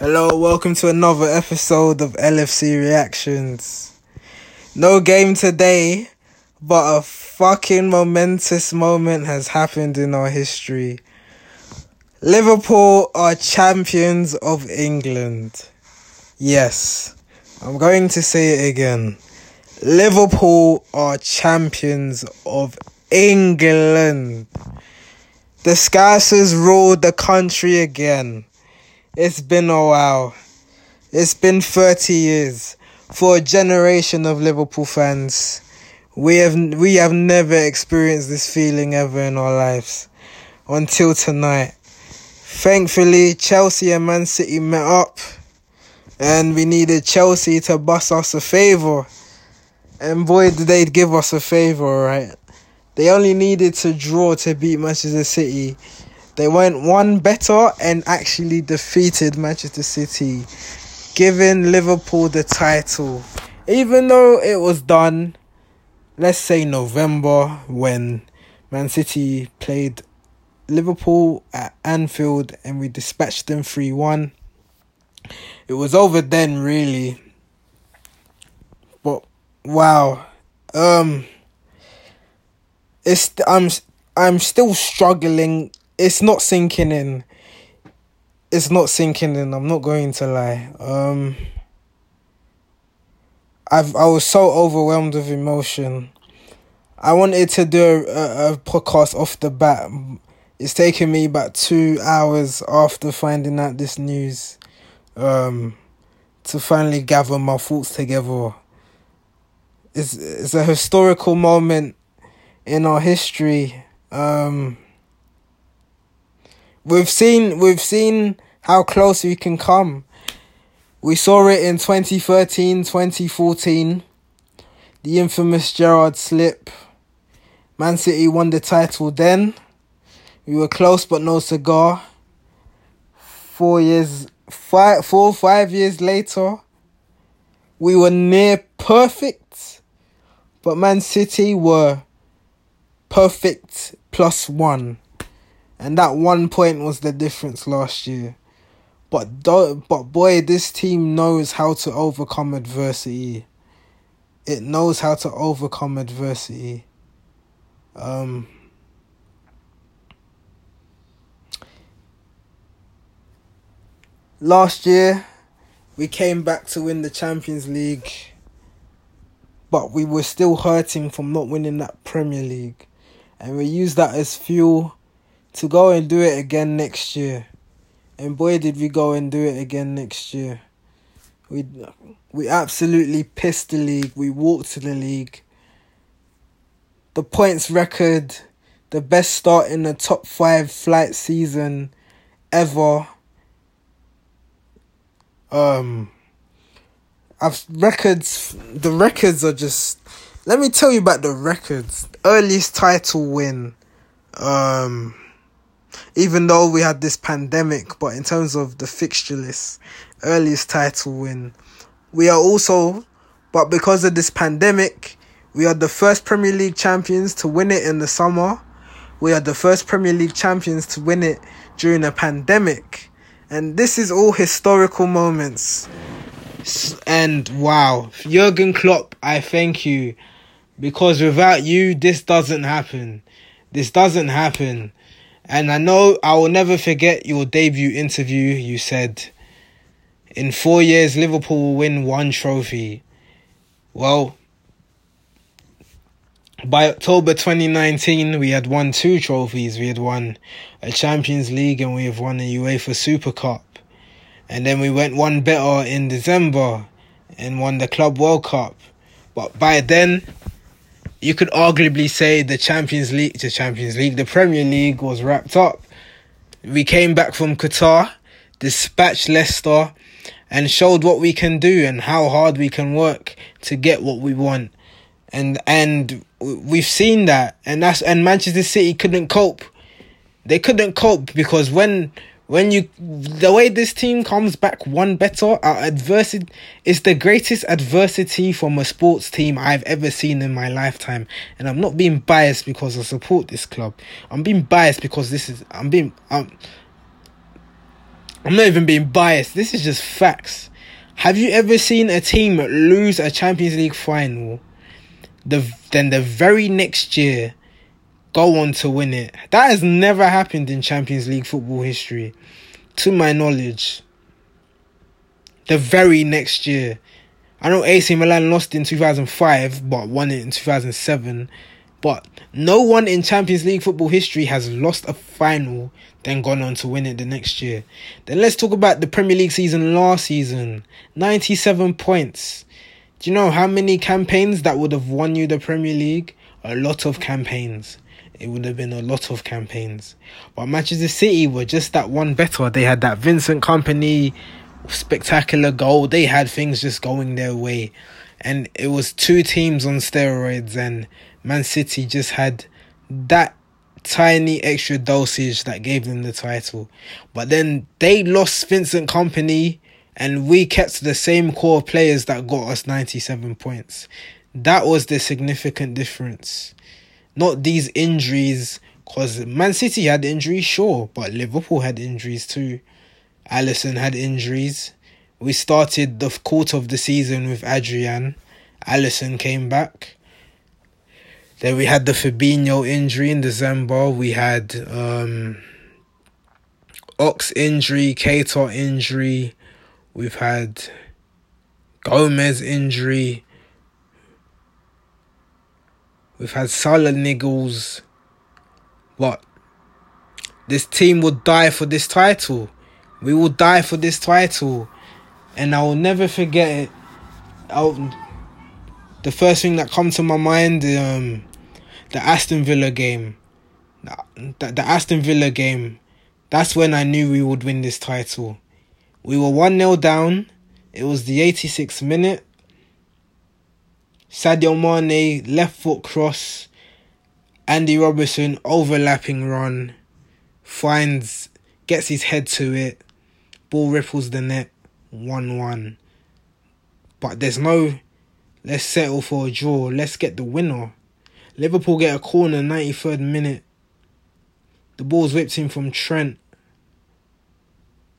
Hello, welcome to another episode of LFC Reactions. No game today, but a fucking momentous moment has happened in our history. Liverpool are champions of England. Yes, I'm going to say it again. Liverpool are champions of England. The Scousers ruled the country again. It's been a while. It's been 30 years for a generation of Liverpool fans. We have we have never experienced this feeling ever in our lives until tonight. Thankfully, Chelsea and Man City met up and we needed Chelsea to bust us a favor. And boy, did they give us a favor, right? They only needed to draw to beat Manchester City they went one better and actually defeated Manchester City, giving Liverpool the title. Even though it was done, let's say November, when Man City played Liverpool at Anfield and we dispatched them 3 1. It was over then, really. But wow. Um it's I'm I'm still struggling it's not sinking in. It's not sinking in. I'm not going to lie. Um, I've I was so overwhelmed with emotion. I wanted to do a, a podcast off the bat. It's taken me about two hours after finding out this news, um, to finally gather my thoughts together. It's it's a historical moment in our history. Um, we've seen we've seen how close we can come. We saw it in 2013, 2014. The infamous Gerrard slip. Man City won the title then. We were close but no cigar. Four years five four five years later, we were near perfect. But Man City were perfect plus one and that one point was the difference last year. But do, but boy, this team knows how to overcome adversity. It knows how to overcome adversity. Um. Last year, we came back to win the Champions League, but we were still hurting from not winning that Premier League, and we used that as fuel to go and do it again next year. And boy, did we go and do it again next year. We we absolutely pissed the league. We walked to the league. The points record, the best start in the top five flight season ever. Um, I've records. The records are just. Let me tell you about the records. Earliest title win. Um even though we had this pandemic, but in terms of the fixture list, earliest title win, we are also, but because of this pandemic, we are the first Premier League champions to win it in the summer. We are the first Premier League champions to win it during a pandemic. And this is all historical moments. And wow, Jurgen Klopp, I thank you. Because without you, this doesn't happen. This doesn't happen. And I know I will never forget your debut interview. You said, in four years, Liverpool will win one trophy. Well, by October 2019, we had won two trophies. We had won a Champions League and we have won a UEFA Super Cup. And then we went one better in December and won the Club World Cup. But by then, you could arguably say the Champions League, the Champions League, the Premier League was wrapped up. We came back from Qatar, dispatched Leicester, and showed what we can do and how hard we can work to get what we want. And and we've seen that, and that's and Manchester City couldn't cope. They couldn't cope because when when you the way this team comes back one better uh, our adversity is the greatest adversity from a sports team I've ever seen in my lifetime and I'm not being biased because I support this club I'm being biased because this is I'm being I'm I'm not even being biased. This is just facts. Have you ever seen a team lose a Champions League final, the then the very next year go on to win it? That has never happened in Champions League football history, to my knowledge. The very next year, I know AC Milan lost in 2005, but won it in 2007. But no one in Champions League football history has lost a final, then gone on to win it the next year. Then let's talk about the Premier League season last season 97 points. Do you know how many campaigns that would have won you the Premier League? A lot of campaigns. It would have been a lot of campaigns. But Manchester City were just that one better. They had that Vincent Kompany spectacular goal. They had things just going their way. And it was two teams on steroids, and Man City just had that tiny extra dosage that gave them the title. But then they lost Vincent Kompany, and we kept the same core players that got us 97 points. That was the significant difference. Not these injuries, because Man City had injuries, sure, but Liverpool had injuries too. Alisson had injuries. We started the quarter of the season with Adrian. Alisson came back. Then we had the Fabinho injury in December. We had um, Ox injury, Keita injury. We've had Gomez injury. We've had Salah niggles. But this team will die for this title. We will die for this title. And I will never forget it. I'll, the first thing that comes to my mind, um, the Aston Villa game. The, the Aston Villa game. That's when I knew we would win this title. We were 1 0 down. It was the 86th minute. Sadio Mane, left foot cross. Andy Robertson, overlapping run. Finds, gets his head to it. Ball ripples the net. 1 1. But there's no, let's settle for a draw. Let's get the winner. Liverpool get a corner, 93rd minute. The ball's whipped in from Trent.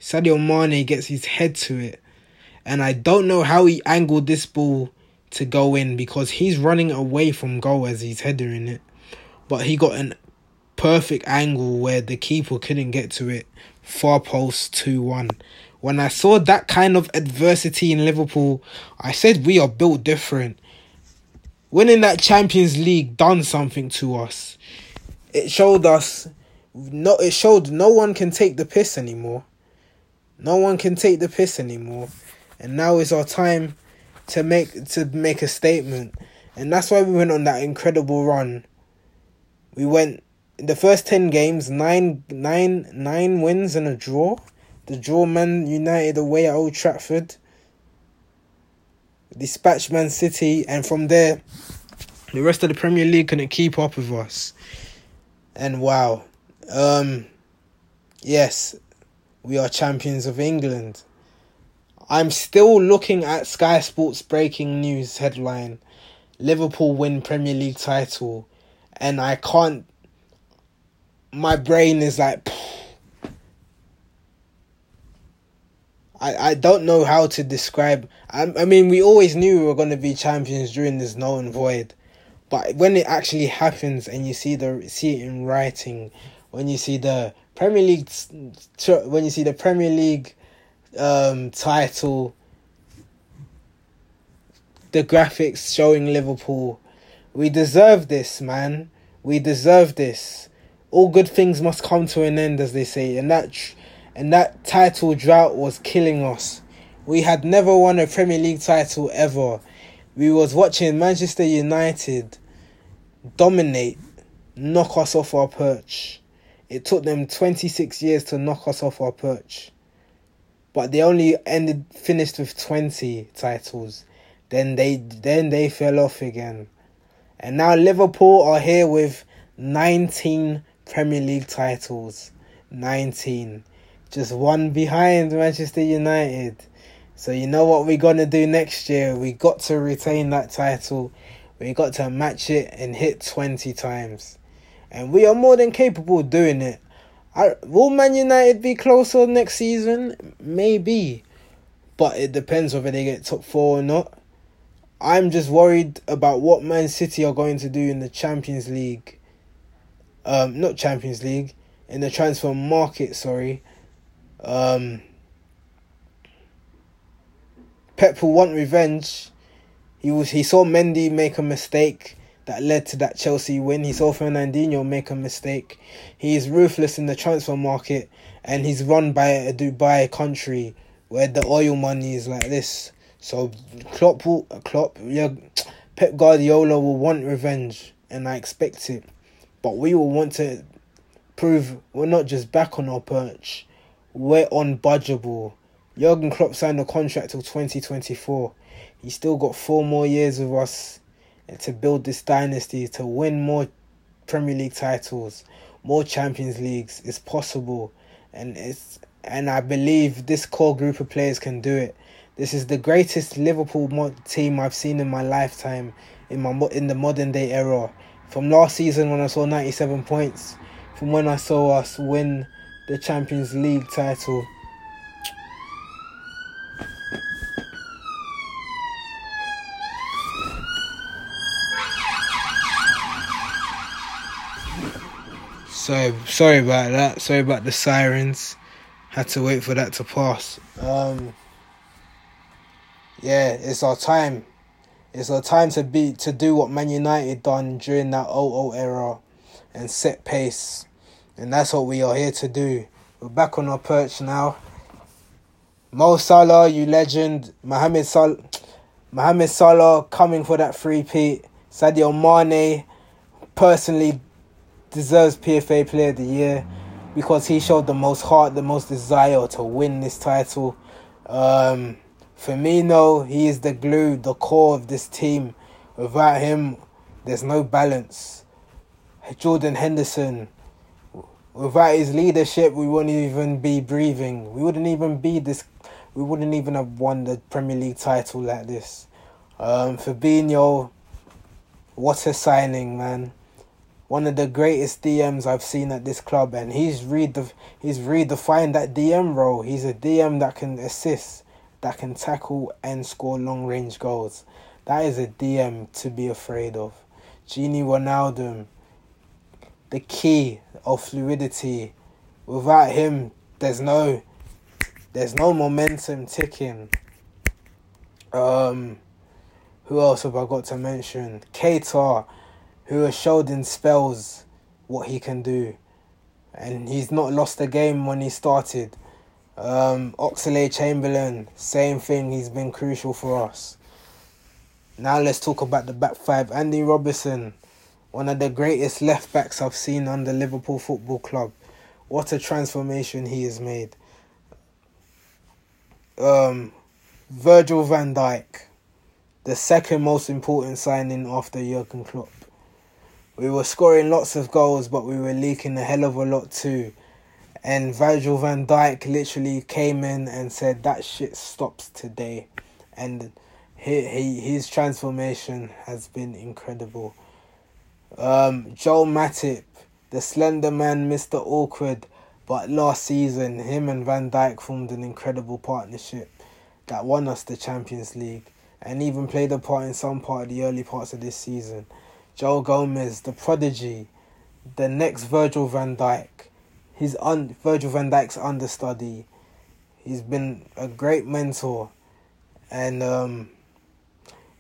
Sadio Mane gets his head to it. And I don't know how he angled this ball to go in because he's running away from goal as he's heading it. But he got a perfect angle where the keeper couldn't get to it. Far post 2 1. When I saw that kind of adversity in Liverpool, I said we are built different. Winning that Champions League done something to us. It showed us no it showed no one can take the piss anymore. No one can take the piss anymore. And now is our time to make to make a statement. And that's why we went on that incredible run. We went the first ten games, nine nine nine wins and a draw. The draw Man United away at Old Trafford. Dispatched Man City and from there the rest of the Premier League couldn't keep up with us. And wow. Um yes, we are champions of England. I'm still looking at Sky Sports breaking news headline. Liverpool win Premier League title. And I can't my brain is like I, I don't know how to describe I, I mean we always knew we were going to be champions during this known void. But when it actually happens and you see the see it in writing when you see the Premier League when you see the Premier League um, title, the graphics showing Liverpool, we deserve this, man. We deserve this. All good things must come to an end, as they say, and that and that title drought was killing us. We had never won a Premier League title ever. We was watching Manchester United dominate, knock us off our perch. It took them 26 years to knock us off our perch. But they only ended finished with 20 titles. Then they then they fell off again. And now Liverpool are here with 19 Premier League titles. 19. Just one behind Manchester United. So you know what we're gonna do next year? We got to retain that title. We got to match it and hit 20 times and we are more than capable of doing it. I, will Man United be closer next season? Maybe, but it depends whether they get top four or not. I'm just worried about what Man City are going to do in the Champions League. Um, not Champions League, in the transfer market. Sorry. Um, Pep will want revenge. He was he saw Mendy make a mistake that led to that Chelsea win. He saw Fernandinho make a mistake. He is ruthless in the transfer market, and he's run by a Dubai country where the oil money is like this. So Klopp will Klopp yeah Pep Guardiola will want revenge and I expect it. But we will want to prove we're not just back on our perch. We're unbudgeable. Jurgen Klopp signed a contract till 2024. He's still got four more years with us to build this dynasty, to win more Premier League titles, more Champions Leagues. It's possible. And it's and I believe this core group of players can do it. This is the greatest Liverpool team I've seen in my lifetime in my in the modern day era. From last season when I saw 97 points, from when I saw us win the Champions League title. So sorry about that. Sorry about the sirens. Had to wait for that to pass. Um, yeah, it's our time. It's our time to be to do what Man United done during that 00 era and set pace. And that's what we are here to do. We're back on our perch now. Mo Salah, you legend. Mohamed Salah, Mohamed Salah coming for that free peat. Sadio Mane personally deserves PFA Player of the Year because he showed the most heart, the most desire to win this title. Um, Firmino, he is the glue, the core of this team. Without him, there's no balance. Jordan Henderson, without his leadership, we wouldn't even be breathing. We wouldn't even be this. We wouldn't even have won the Premier League title like this. Um, Fabinho, what a signing, man! One of the greatest DMs I've seen at this club, and he's redef- he's redefined that DM role. He's a DM that can assist that can tackle and score long range goals. That is a DM to be afraid of. Gini Wijnaldum, the key of fluidity. Without him, there's no there's no momentum ticking. Um, who else have I got to mention? Keita, who has showed in spells what he can do, and he's not lost a game when he started. Um, Chamberlain, same thing. He's been crucial for us. Now let's talk about the back five. Andy Robertson, one of the greatest left backs I've seen under Liverpool Football Club. What a transformation he has made. Um, Virgil van Dijk, the second most important signing after Jurgen Klopp. We were scoring lots of goals, but we were leaking a hell of a lot too and Virgil van Dijk literally came in and said that shit stops today, and he, he his transformation has been incredible. Um, Joel Matip, the slender man, Mister Awkward, but last season him and Van Dijk formed an incredible partnership that won us the Champions League and even played a part in some part of the early parts of this season. Joe Gomez, the prodigy, the next Virgil van Dijk he's un Virgil van Dijk's understudy. He's been a great mentor, and um,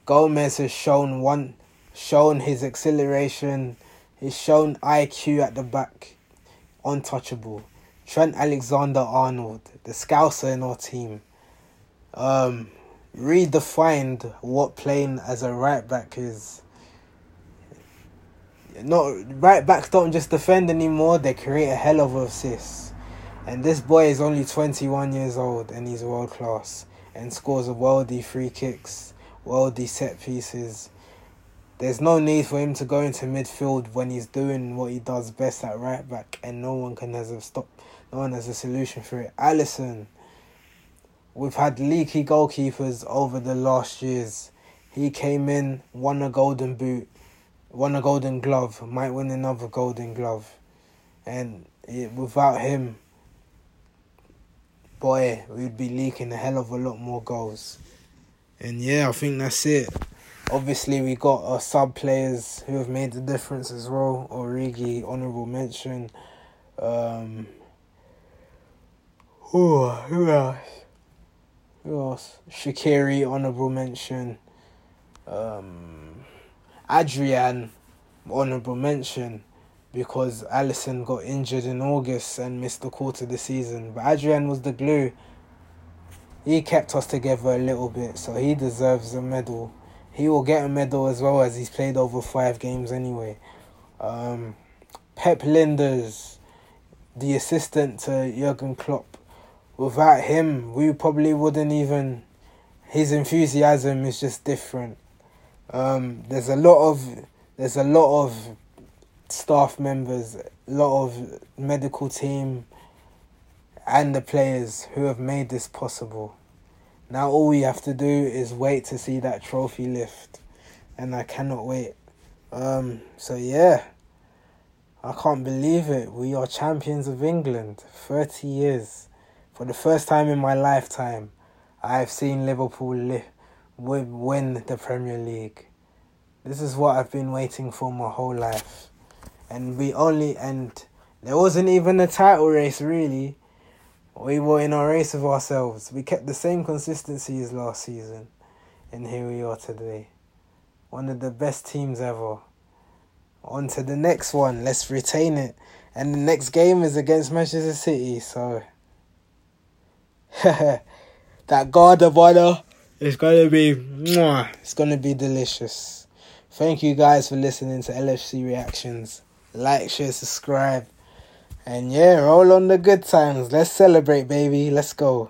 Gomez has shown one, shown his acceleration. He's shown IQ at the back, untouchable. Trent Alexander Arnold, the scouser in our team, um, redefined what playing as a right back is not right backs don't just defend anymore; they create a hell of assists. And this boy is only 21 years old and he's world class and scores a worldy free kicks, worldy set pieces. There's no need for him to go into midfield when he's doing what he does best at right back, and no one can has a stop. No one has a solution for it. Alisson, We've had leaky goalkeepers over the last years. He came in, won a golden boot, won a Golden Glove, might win another Golden Glove, and it, without him, boy, we'd be leaking a hell of a lot more goals. And yeah, I think that's it. Obviously, we got our sub players who have made the difference as well. Origi, honourable mention. Um, who, who else? Who else? Shaqiri, honourable mention. Um, Adrian, honourable mention because Alisson got injured in August and missed the quarter of the season. But Adrian was the glue. He kept us together a little bit, so he deserves a medal. He will get a medal as well as he's played over five games anyway. Um, Pep Lijnders, the assistant to Jurgen Klopp. Without him, we probably wouldn't even. His enthusiasm is just different. Um, there's a lot of there's a lot of staff members, a lot of medical team, and the players who have made this possible. Now all we have to do is wait to see that trophy lift, and I cannot wait. Um, so yeah, I can't believe it. We are champions of England. Thirty years, for the first time in my lifetime, I have seen Liverpool li- win the Premier League. This is what I've been waiting for my whole life and we only and there wasn't even a title race really. We were in a race of ourselves. We kept the same consistency as last season, and here we are today. One of the best teams ever. On to the next one. Let's retain it. And the next game is against Manchester City, so that guard of honor is gonna be mwah, it's gonna be delicious. Thank you guys for listening to LFC Reactions like, share, subscribe. And yeah, roll on the good times. Let's celebrate, baby. Let's go.